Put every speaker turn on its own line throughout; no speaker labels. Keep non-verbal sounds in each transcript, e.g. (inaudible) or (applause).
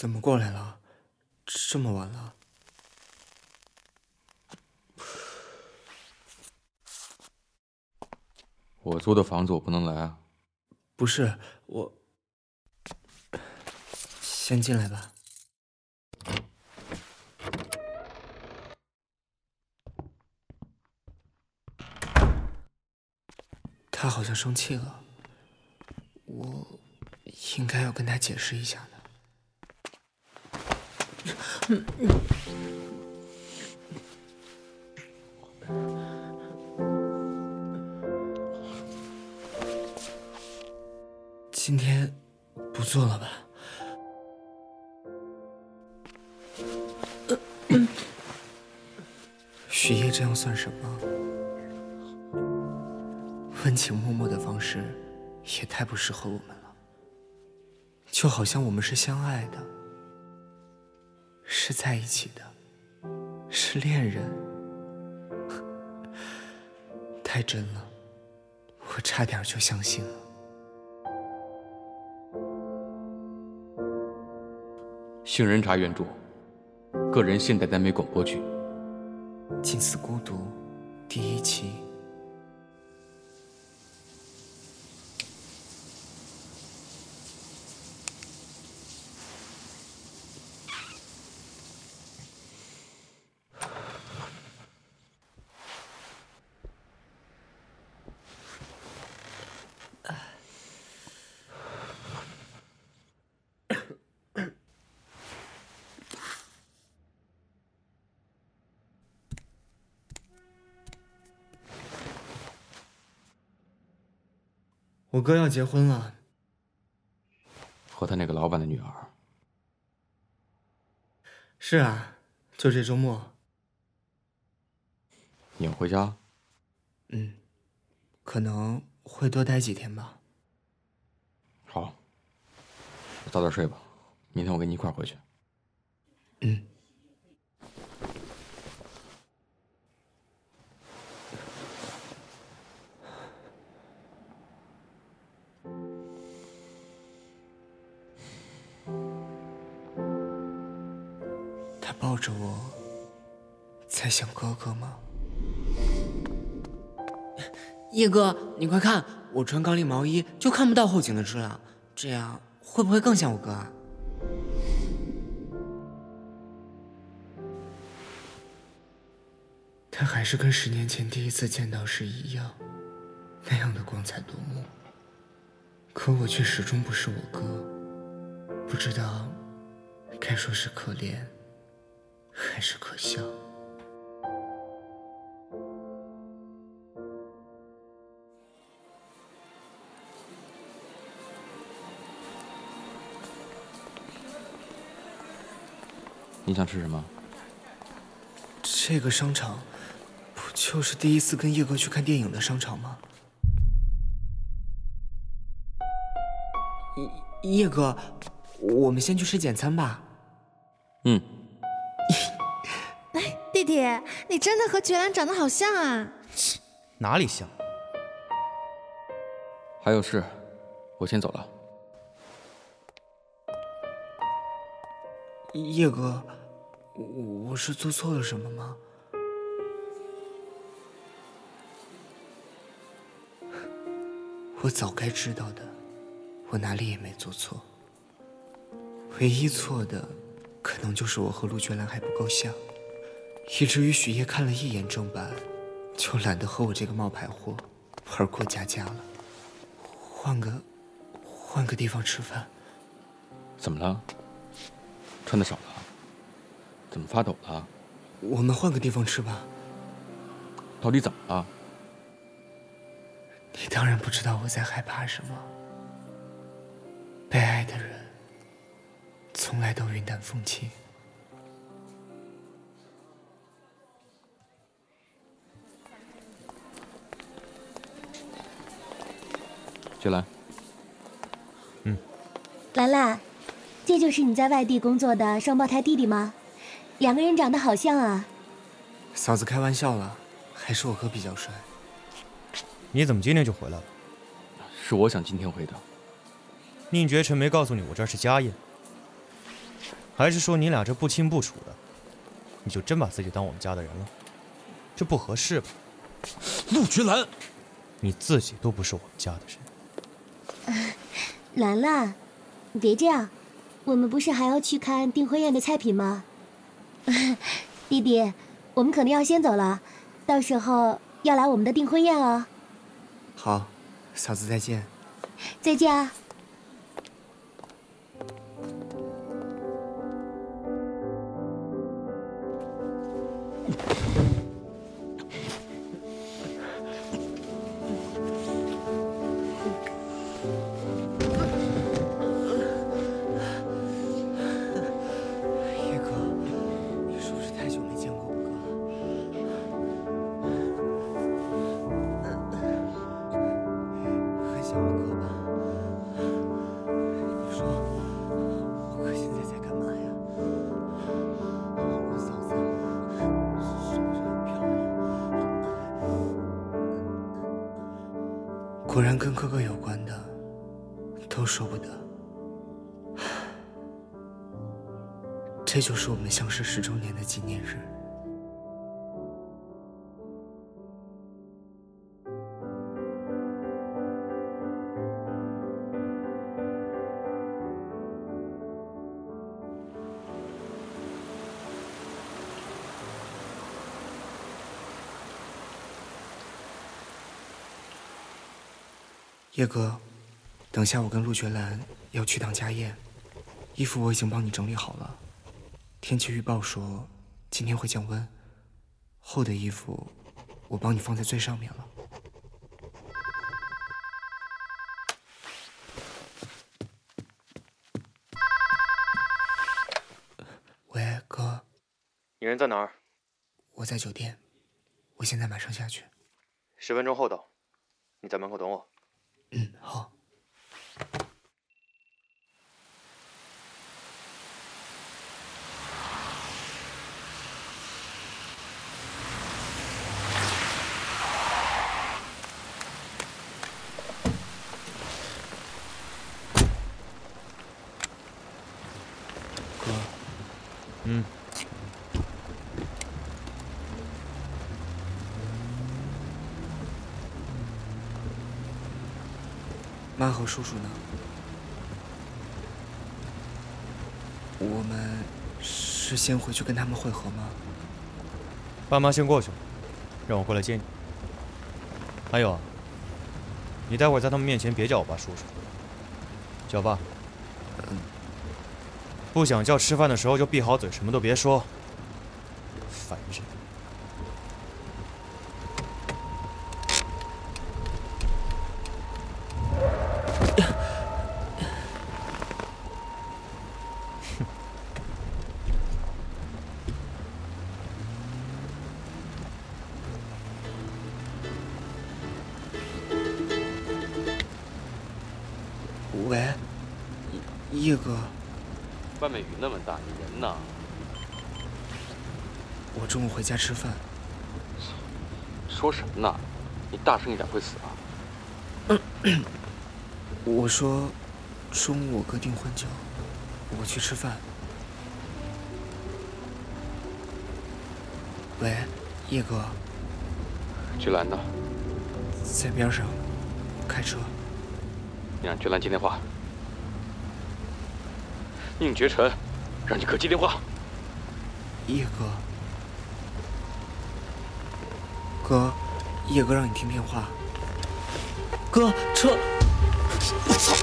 怎么过来了？这么晚了。
我租的房子我不能来啊。
不是我，先进来吧。他好像生气了，我应该要跟他解释一下的。今天不做了吧？(coughs) 许夜这样算什么？温情脉脉的方式也太不适合我们了，就好像我们是相爱的，是在一起的，是恋人，太真了，我差点就相信了。
杏仁茶原著，个人现代耽美广播剧《
近似孤独》第一期。我哥要结婚了，
和他那个老板的女儿。
是啊，就这周末。
你要回家？
嗯，可能会多待几天吧。
好，早点睡吧，明天我跟你一块回去。
嗯。在想哥哥吗？叶哥，你快看，我穿高领毛衣就看不到后颈的痣了，这样会不会更像我哥啊？他还是跟十年前第一次见到时一样，那样的光彩夺目。可我却始终不是我哥，不知道该说是可怜。还是可笑。
你想吃什么？
这个商场，不就是第一次跟叶哥去看电影的商场吗？叶叶哥，我们先去吃简餐吧。
嗯。(laughs)
哎弟弟，你真的和觉兰长得好像啊！
哪里像？
还有事，我先走了。
叶哥，我我是做错了什么吗？(laughs) 我早该知道的，我哪里也没做错。唯一错的，可能就是我和陆觉兰还不够像。以至于许烨看了一眼正版，就懒得和我这个冒牌货玩过家家了。换个，换个地方吃饭。
怎么了？穿的少了？怎么发抖了？
我们换个地方吃吧。
到底怎么了？
你当然不知道我在害怕什么。被爱的人，从来都云淡风轻。
雪兰，
嗯，
兰兰，这就是你在外地工作的双胞胎弟弟吗？两个人长得好像啊。
嫂子开玩笑了，还是我哥比较帅。
你怎么今天就回来了？
是我想今天回的。
宁绝尘没告诉你我这是家宴。还是说你俩这不清不楚的，你就真把自己当我们家的人了？这不合适吧？
陆绝兰，
你自己都不是我们家的人。
兰兰，你别这样，我们不是还要去看订婚宴的菜品吗？(laughs) 弟弟，我们可能要先走了，到时候要来我们的订婚宴哦。
好，嫂子再见。
再见啊。
哥哥有关的，都说不得。这就是我们相识十周年的纪念日。叶哥，等下我跟陆绝兰要去趟家宴，衣服我已经帮你整理好了。天气预报说今天会降温，厚的衣服我帮你放在最上面了。喂，哥，
你人在哪儿？
我在酒店，我现在马上下去。
十分钟后到，你在门口等我。
嗯，好。哥，
嗯，
妈和叔叔呢？我们是先回去跟他们会合吗？
爸妈先过去了，让我过来接你。还有啊，你待会儿在他们面前别叫我爸叔叔，叫爸。嗯不想叫吃饭的时候就闭好嘴，什么都别说。烦人。
中午回家吃饭，
说什么呢？你大声一点会死啊！
我说中午我哥订婚酒，我去吃饭。喂，叶哥，
菊兰呢？
在边上开车。
你让菊兰接电话。宁绝尘，让你哥接电话。
叶哥，哥，叶哥让你听电话。哥，车！我操！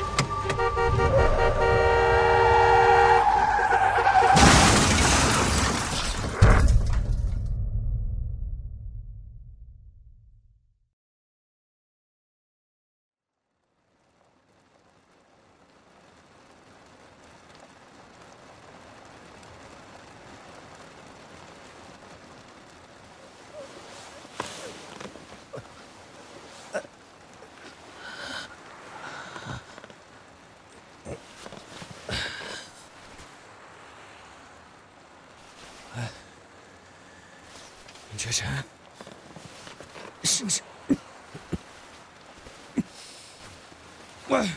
神，是不是？喂。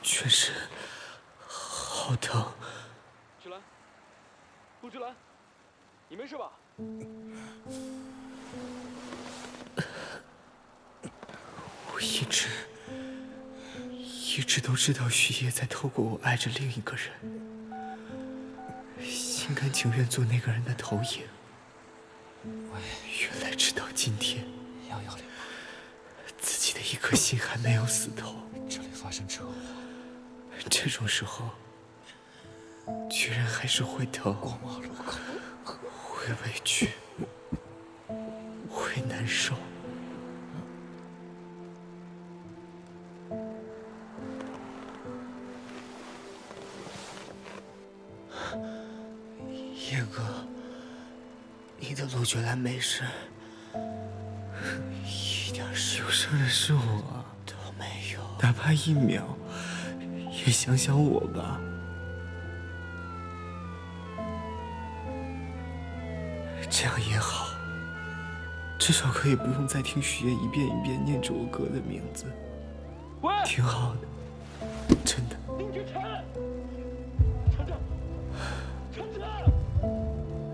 确实，好疼。
芷兰，陆之兰，你没事吧？
我一直，一直都知道徐烨在透过我爱着另一个人。心甘情愿做那个人的投影。原来直到今天，
幺幺零，
自己的一颗心还没有死透。
这里发生车祸，
这种时候，居然还是会疼，
过马路口，
会委屈，会难受。你的陆觉兰没事，一点受伤的是我。都没有，哪怕一秒，也想想我吧。这样也好，至少可以不用再听许烨一遍一遍念着我哥的名字，挺好的，真的。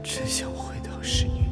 真想回到十年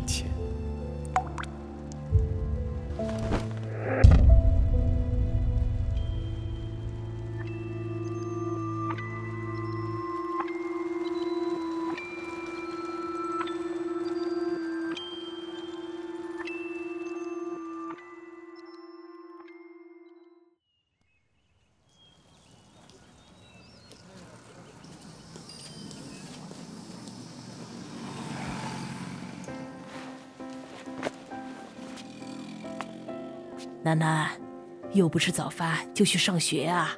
楠楠，又不吃早饭就去上学啊？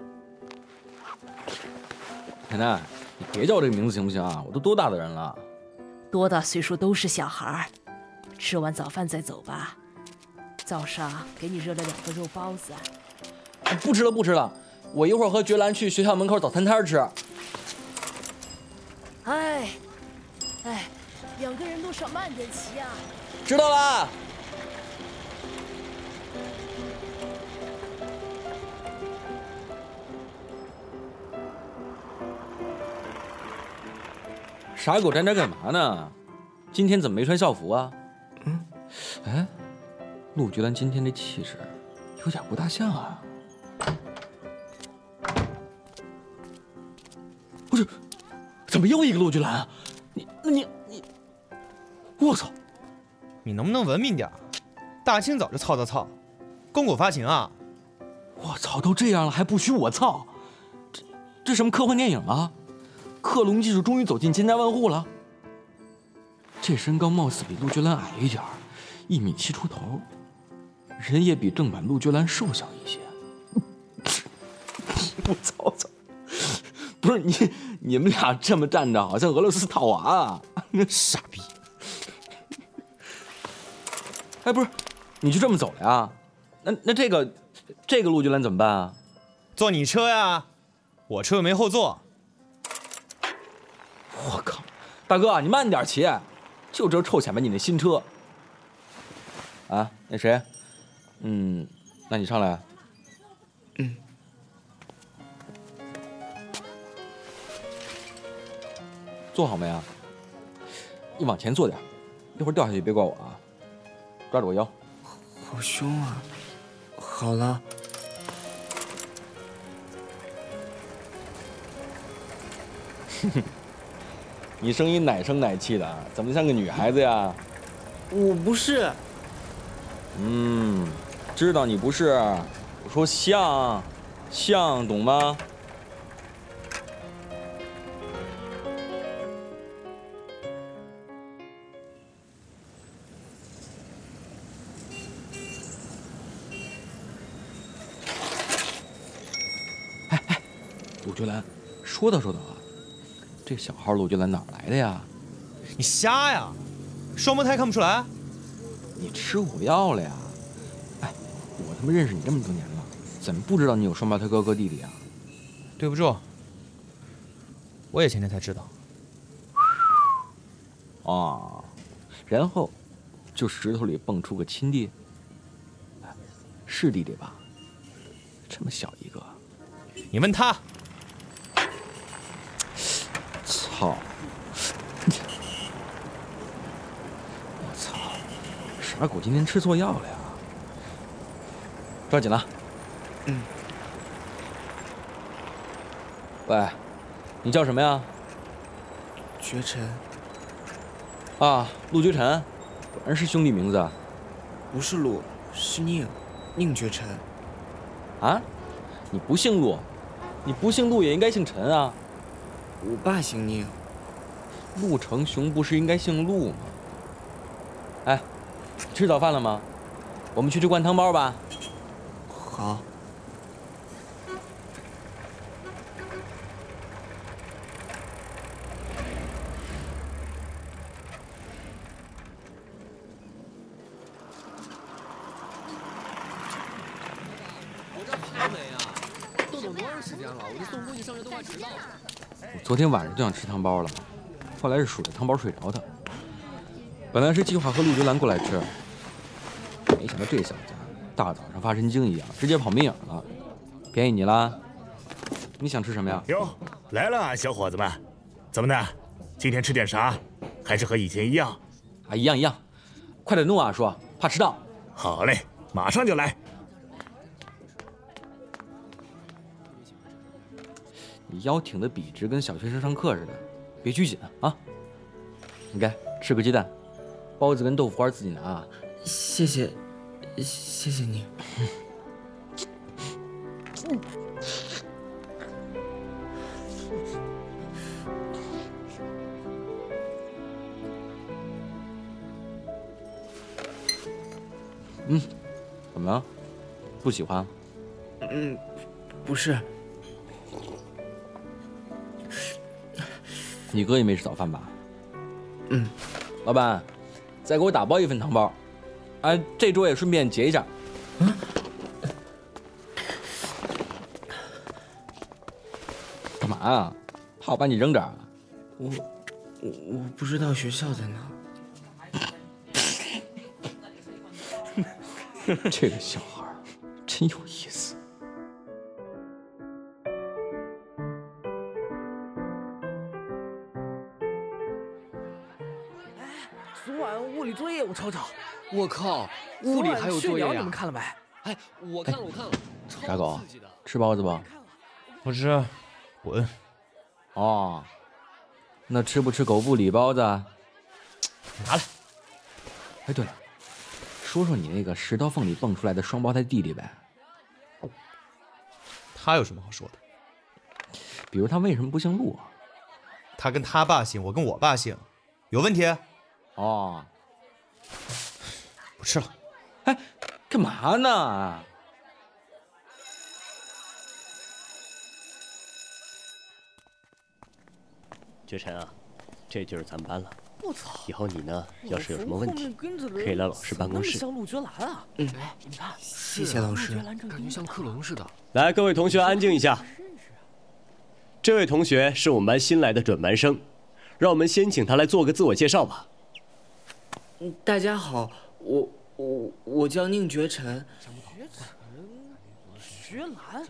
奶奶，你别叫我这个名字行不行啊？我都多大的人了？
多大岁数都是小孩儿，吃完早饭再走吧。早上给你热了两个肉包子。
不吃了，不吃了，我一会儿和觉兰去学校门口早餐摊吃。
哎，哎，两个人路上慢点骑啊。
知道了。傻狗站这干嘛呢？今天怎么没穿校服啊？
嗯，
哎，陆觉兰今天这气质有点不大像啊。不是，怎么又一个陆菊兰啊？你，那你你，我操！
你能不能文明点儿？大清早就操操操，公狗发情啊？
我操，都这样了还不许我操？这这什么科幻电影啊？克隆技术终于走进千家万户了。这身高貌似比陆觉兰矮一点，一米七出头，人也比正版陆觉兰瘦小一些。(laughs) 我操操！不是你你们俩这么站着，好像俄罗斯套娃啊！
傻逼！
哎，不是，你就这么走了呀？那那这个这个陆觉兰怎么办啊？
坐你车呀？我车又没后座。
我靠，大哥，你慢点骑，就知道臭显摆你那新车。啊，那谁？嗯，那你上来。
嗯。
坐好没啊？你往前坐点，一会儿掉下去别怪我啊。抓住我腰。
好凶啊！好了。
哼哼。你声音奶声奶气的，怎么像个女孩子呀？
我不是。
嗯，知道你不是。我说像，像，懂吗？哎哎，陆觉兰，说道说道啊。这小号陆觉兰哪儿来的呀？
你瞎呀！双胞胎看不出来？
你吃火药了呀？哎，我他妈认识你这么多年了，怎么不知道你有双胞胎哥哥弟弟啊？
对不住，我也前天才知道。
哦，然后就石头里蹦出个亲弟，是弟弟吧？这么小一个，
你问他。
操！(laughs) 我操！傻狗今天吃错药了呀！抓紧了。
嗯。
喂，你叫什么呀？
绝尘。
啊，陆绝尘，果然是兄弟名字。
不是陆，是宁，宁绝尘。
啊？你不姓陆？你不姓陆也应该姓陈啊。
我爸姓宁。
陆成雄不是应该姓陆吗？哎，吃早饭了吗？我们去吃灌汤包吧。
好。
昨天晚上就想吃汤包了，后来是数着汤包睡着的。本来是计划和陆之兰过来吃，没想到这小子大早上发神经一样，直接跑没影了。便宜你啦！你想吃什么呀？
哟，来了，小伙子们，怎么的？今天吃点啥？还是和以前一样？
啊，一样一样。快点弄啊，叔，怕迟到。
好嘞，马上就来。
你腰挺得笔直，跟小学生上课似的，别拘谨啊！你该吃个鸡蛋，包子跟豆腐花自己拿啊。
谢谢，谢谢你。
嗯，怎么了？不喜欢？
嗯，不是。
你哥也没吃早饭吧？
嗯，
老板，再给我打包一份汤包，哎，这桌也顺便结一下。嗯，干嘛啊？怕我把你扔这儿？
我我我不知道学校在哪。(laughs)
这个小孩真有意思。
我
靠，物理还有作业呀！
你们看了没？
哎，我看了，我看了，
傻狗，吃包子不？
不吃，滚！
哦，那吃不吃狗不理包子？
拿来。
哎，对了，说说你那个石头缝里蹦出来的双胞胎弟弟呗。
他有什么好说的？
比如他为什么不姓陆？
他跟他爸姓，我跟我爸姓，有问题？
哦。
不吃了，
哎，干嘛呢？
绝尘啊，这就是咱们班了。
我操！
以后你呢，要是有什么问题，可以来老师办公室。
像陆绝兰啊！
嗯，你看，谢谢老师。
感觉像克隆似的。
来，各位同学安静一下。这位同学是我们班新来的准班生，让我们先请他来做个自我介绍吧。
大家好，我我我叫宁绝尘。
绝兰，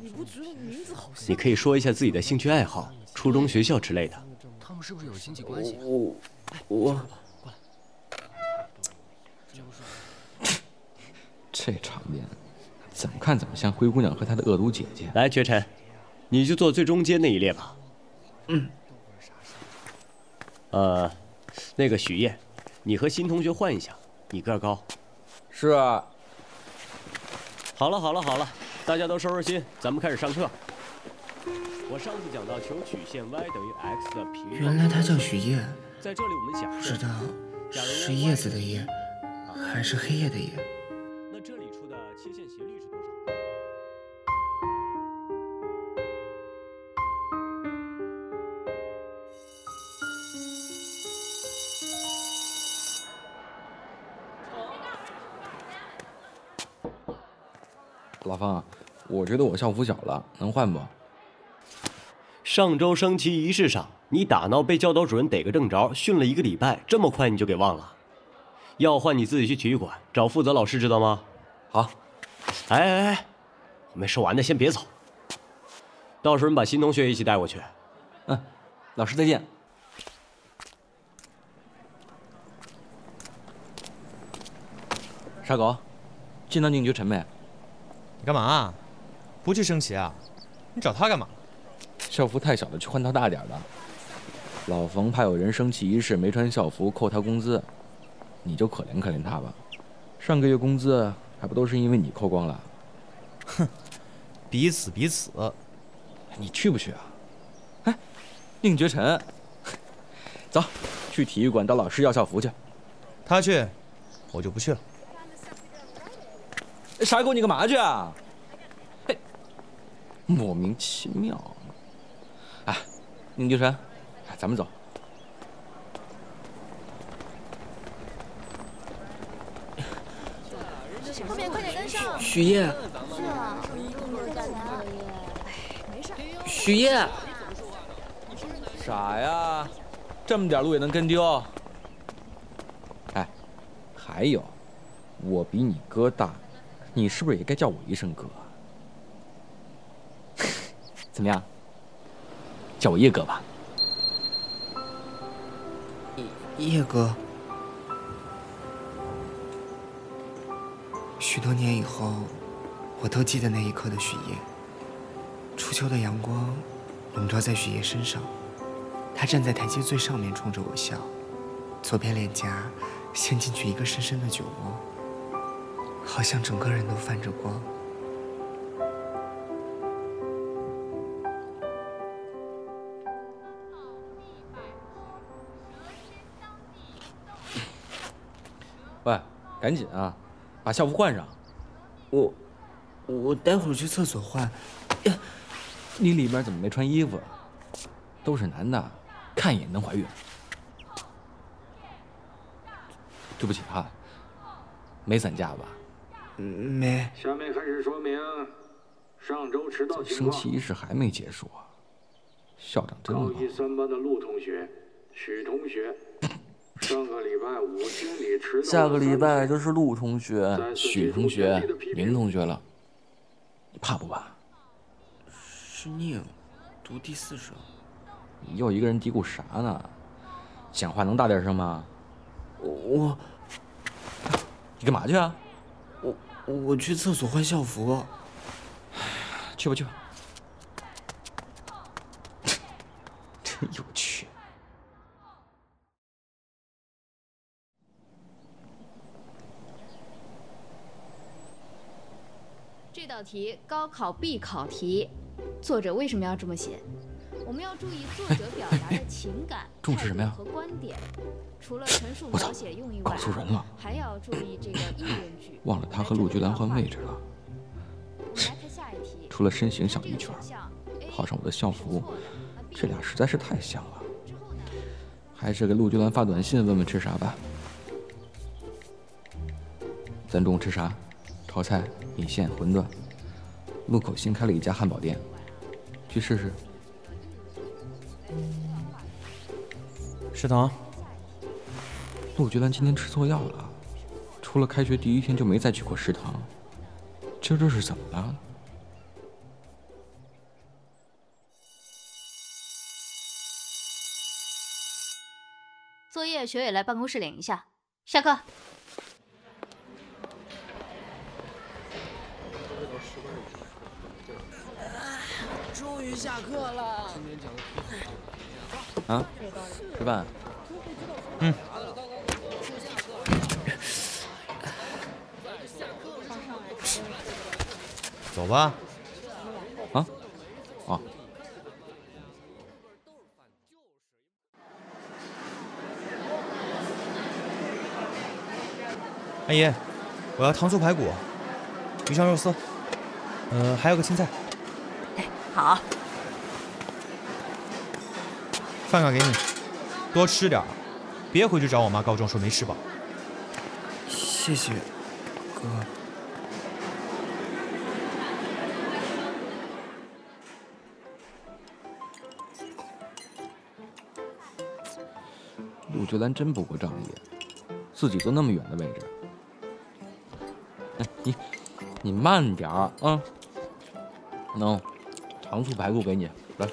你不觉得名字好像？
你可以说一下自己的兴趣爱好、初中学校之类的。
他们是不是有亲戚关系？
我我
过来。
这场面，怎么看怎么像灰姑娘和她的恶毒姐姐。
来，绝尘，你就坐最中间那一列吧。
嗯。
呃。那个许烨，你和新同学换一下，你个高。
是。
好了好了好了，大家都收拾心，咱们开始上课。我上次讲到求曲线 y 等于 x 的平。
原来他叫许叶。
在这里我们假
设。不知道是叶子的叶，还是黑夜的夜。
老方，我觉得我校服小了，能换不？
上周升旗仪式上，你打闹被教导主任逮个正着，训了一个礼拜，这么快你就给忘了？要换你自己去体育馆找负责老师，知道吗？
好。
哎哎哎，我没说完呢，先别走。到时候你把新同学一起带过去。
嗯，老师再见。傻狗，见到宁绝尘没？
你干嘛？不去升旗啊？你找他干嘛？
校服太小了，去换套大点的。老冯怕有人升旗仪式没穿校服扣他工资，你就可怜可怜他吧。上个月工资还不都是因为你扣光了？
哼，彼此彼此。
你去不去啊？哎，宁绝尘，走，去体育馆找老师要校服去。
他去，我就不去了。
傻狗，你干嘛去啊？嘿，莫名其妙。哎，宁绝尘，咱们走。
后面快点跟上。
许烨。
是啊，
许烨。
傻呀，这么点路也能跟丢？哎，还有，我比你哥大，你是不是也该叫我一声哥？(laughs) 怎么样？叫我叶哥吧。
叶哥。许多年以后，我都记得那一刻的许烨。初秋的阳光笼罩在许烨身上，他站在台阶最上面，冲着我笑，左边脸颊陷进去一个深深的酒窝，好像整个人都泛着光。
喂，赶紧啊，把校服换上。
我，我待会儿去厕所换。
你里面怎么没穿衣服？都是男的，看一眼能怀孕。对不起哈，没散架吧？
没。
下面开始说明上周迟到情
升旗仪式还没结束啊！校长真
高一三班的陆同学、许同学，上个礼拜五千里迟到。
下个礼拜就是陆同学、许同学、宁同学了，你怕不怕？
是宁，读第四声。
你又一个人嘀咕啥呢？讲话能大点声吗？
我，
你干嘛去啊？
我我去厕所换校服。
去吧去吧。真 (laughs) 有趣。
这道题高考必考题，作者为什么要这么写？我们要注意作者表达的情感、(laughs)
重视什么呀？
和观点。除了陈述描写用意
外，搞错人了。
还要注意这个议论句。
忘了他和陆菊兰换位置了。除了身形小一圈，套上我的校服，这俩实在是太像了。还是给陆菊兰发短信问问吃啥吧。咱中午吃啥？炒菜、米线、馄饨。路口新开了一家汉堡店，去试试。
食堂。
陆菊兰今天吃错药了，除了开学第一天就没再去过食堂。今儿这是怎么了？
作业学委来办公室领一下。下课。
终于下课了。
啊，吃饭。
嗯。走吧。
啊？啊。
阿姨，我要糖醋排骨，鱼香肉丝，呃，还有个青菜。
好。
饭卡给你，多吃点别回去找我妈告状说没吃饱。
谢谢，哥。
陆菊兰真不够仗义，自己坐那么远的位置。你，你慢点儿啊。喏，糖醋排骨给你，来。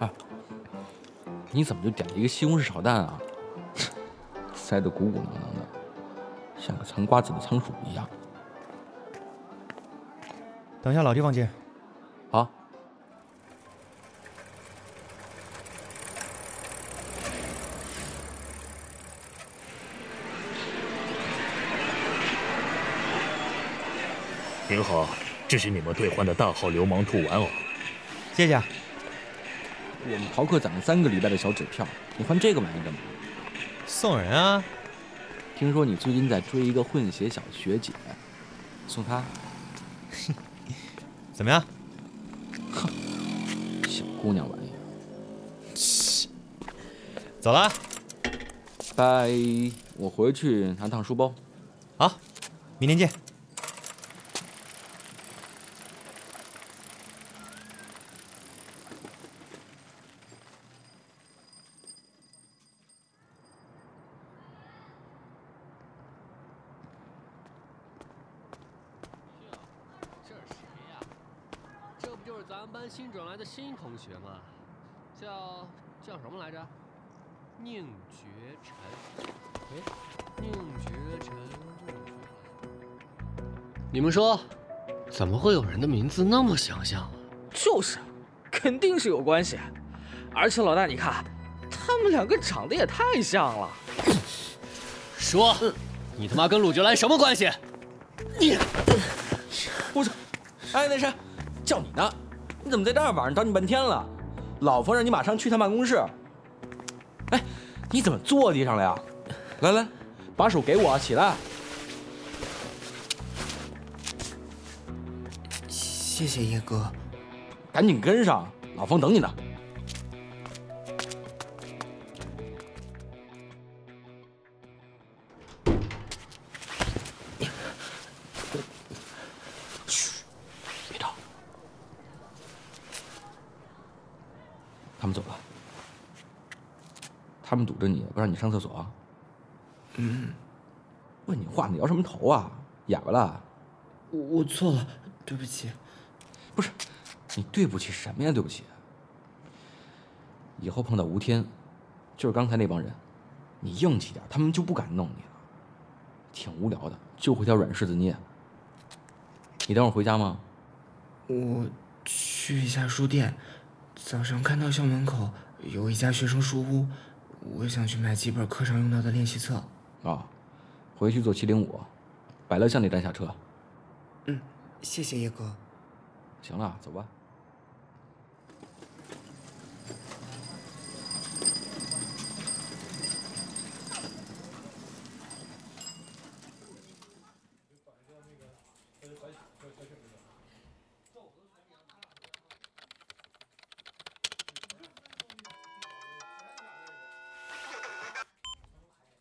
啊，你怎么就点了一个西红柿炒蛋啊？塞得鼓鼓囊囊的。
像个藏瓜子的仓鼠一样。
等一下，老地方见。
您好，这是你们兑换的大号流氓兔玩偶。
谢谢。
我们逃课攒了三个礼拜的小纸票，你换这个玩意干嘛？
送人啊！
听说你最近在追一个混血小学姐，送她。(laughs)
怎么样？
哼，小姑娘玩意儿。
走了。
拜，我回去拿趟书包。
好，明天见。
新转来的新同学嘛，叫叫什么来着？宁觉晨。哎，宁觉晨。你们说，怎么会有人的名字那么相像啊？
就是，肯定是有关系。而且老大，你看，他们两个长得也太像了。
说，你他妈跟陆觉兰什么关系？
你，不是，哎，那谁，叫你呢。你怎么在这儿玩？找你半天了，老冯让你马上去趟办公室。哎，你怎么坐地上了呀？来来，把手给我，起来。
谢谢叶哥，
赶紧跟上，老冯等你呢。不让你上厕所。
嗯，
问你话你摇什么头啊？哑巴了？
我我错了，对不起。
不是，你对不起什么呀？对不起。以后碰到吴天，就是刚才那帮人，你硬气点，他们就不敢弄你了。挺无聊的，就会挑软柿子捏。你等会儿回家吗？
我去一下书店，早上看到校门口有一家学生书屋。我想去买几本课上用到的练习册。
啊，回去坐七零五，百乐巷那站下车。
嗯，谢谢叶哥。
行了，走吧。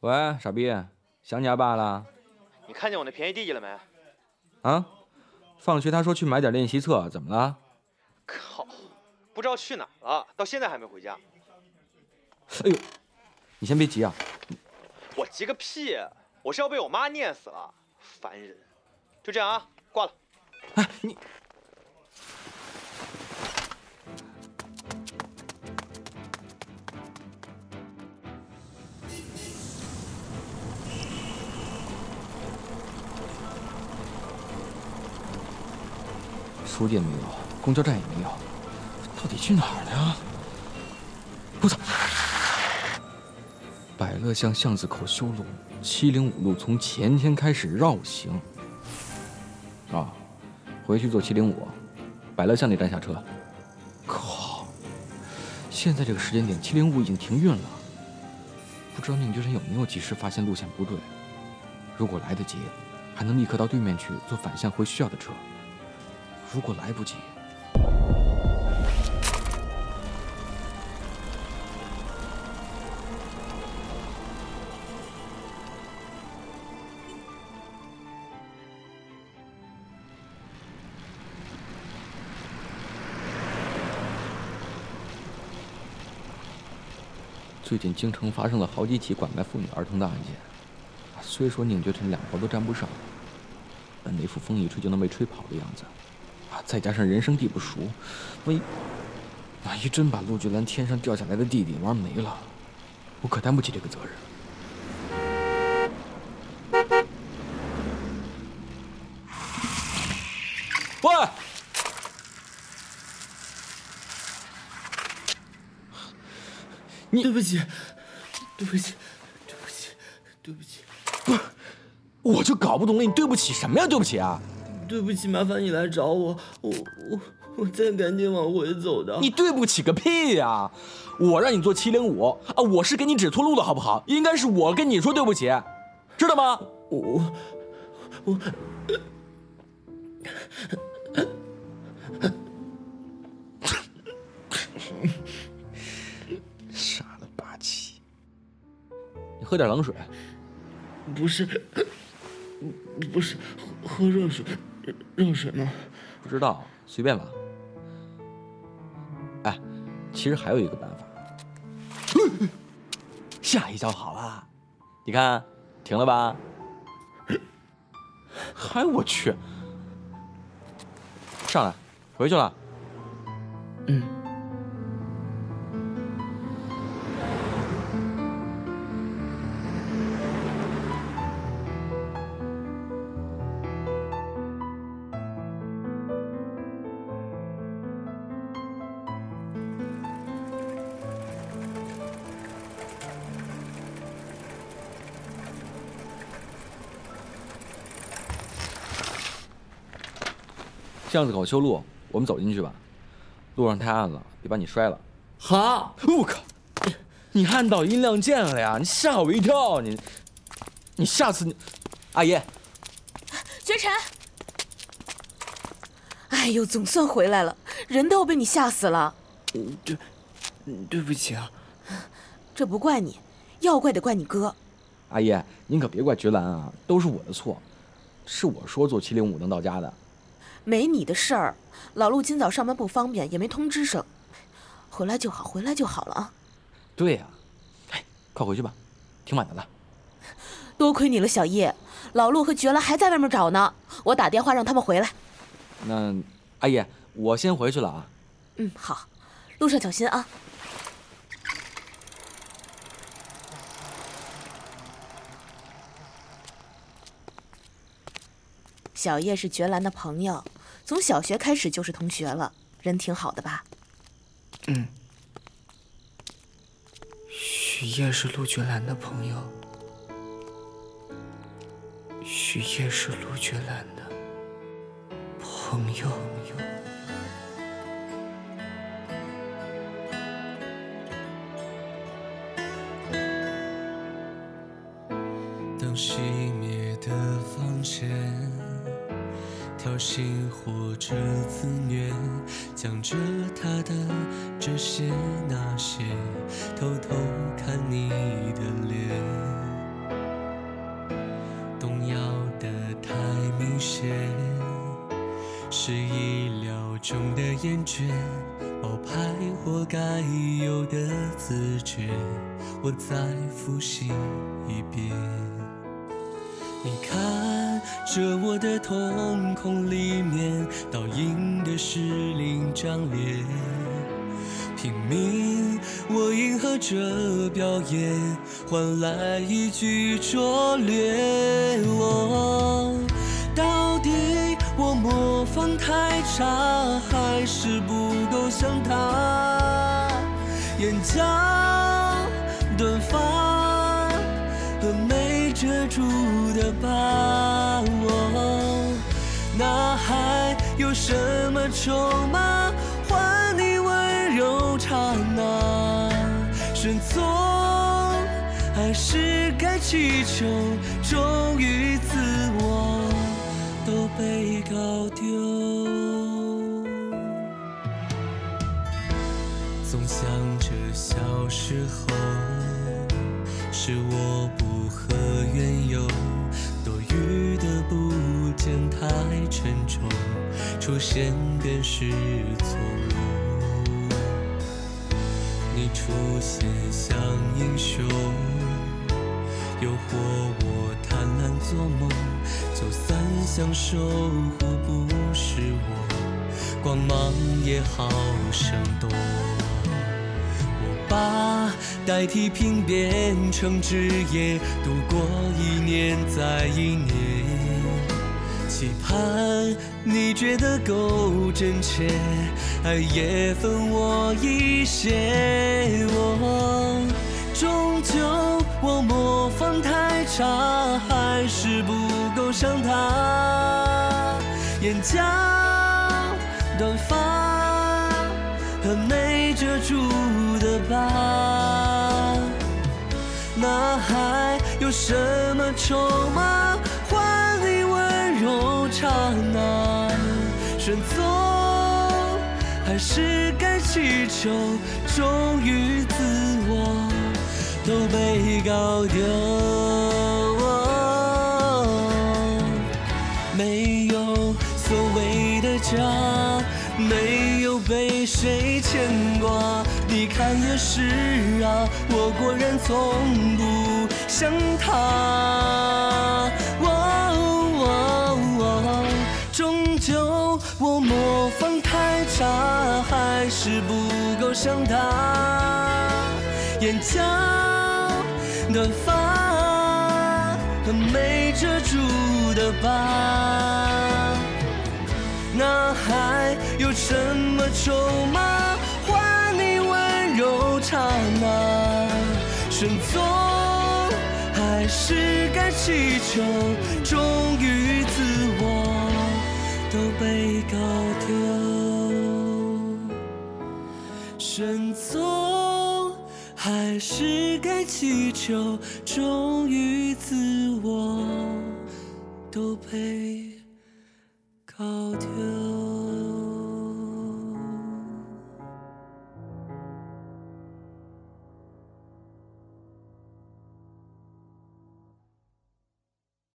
喂，傻逼，想你阿爸了？
你看见我那便宜弟弟了没？
啊，放学他说去买点练习册，怎么了？
靠，不知道去哪儿了，到现在还没回家。
哎呦，你先别急啊。
我急个屁！我是要被我妈念死了，烦人。就这样啊，挂了。
哎，你。书店没有，公交站也没有，到底去哪儿了呀？我操！百乐巷巷子口修路，七零五路从前天开始绕行。啊，回去坐七零五，百乐巷那站下车。靠！现在这个时间点，七零五已经停运了。不知道宁觉晨有没有及时发现路线不对？如果来得及，还能立刻到对面去坐反向回学校的车。如果来不及，最近京城发生了好几起拐卖妇女儿童的案件，虽说宁觉晨两头都沾不上，但那副风一吹就能被吹跑的样子。再加上人生地不熟，万一万一真把陆俊兰天上掉下来的弟弟玩没了，我可担不起这个责任。喂！
你对不起，对不起，对不起，对不起！
不，我就搞不懂了，你对不起什么呀？对不起啊！
对不起，麻烦你来找我，我我我再赶紧往回走的。
你对不起个屁呀！我让你坐七零五啊，我是给你指错路了好不好？应该是我跟你说对不起，知道吗？
我我。
傻了吧唧！你喝点冷水。
不是，不是，喝热水，热水吗？
不知道，随便吧。哎，其实还有一个办法。下一招好了，你看，停了吧？哎，我去！上来，回去了。
嗯。
巷子口修路，我们走进去吧。路上太暗了，别把你摔了。
好，
我靠！你按到音量键了呀？你吓我一跳！你，你下次你，阿姨，
绝尘，哎呦，总算回来了，人都要被你吓死了。
对，对不起啊。
这不怪你，要怪得怪你哥。
阿姨，您可别怪菊兰啊，都是我的错，是我说坐七零五能到家的。
没你的事儿，老陆今早上班不方便，也没通知声。回来就好，回来就好了啊。
对呀，哎，快回去吧，挺晚的了。
多亏你了，小叶。老陆和绝兰还在外面找呢，我打电话让他们回来。
那阿姨，我先回去了啊。
嗯，好，路上小心啊。小叶是绝兰的朋友，从小学开始就是同学了，人挺好的吧？
嗯。许烨是陆觉兰的朋友，许烨是陆觉兰的朋友。
你看。着我的瞳孔里面倒映的是另一张脸，拼命我迎合着表演，换来一句拙劣。我到底我模仿太差，还是不够像他？眼角的疤。那还有什么筹码换你温柔刹那？顺从还是该祈求？忠于自我都被搞。沉重，出现便是错误。你出现像英雄，诱惑我贪婪做梦，就算想守护不是我，光芒也好生动。我把。代替品变成职业，度过一年再一年，期盼你觉得够真切，爱也分我一些。我终究我模仿太差，还是不够像他。眼角短发和没遮住的疤，那还有什么筹码刹那？选择还是该祈求，忠于自我都被搞丢。没有所谓的家，没有被谁牵挂。你看也是啊，我果然从不像他。他，还是不够像他。眼角的发和没遮住的疤，那还有什么筹码换你温柔刹那？选择还是该祈求，是该祈求，忠于自我都被搞丢。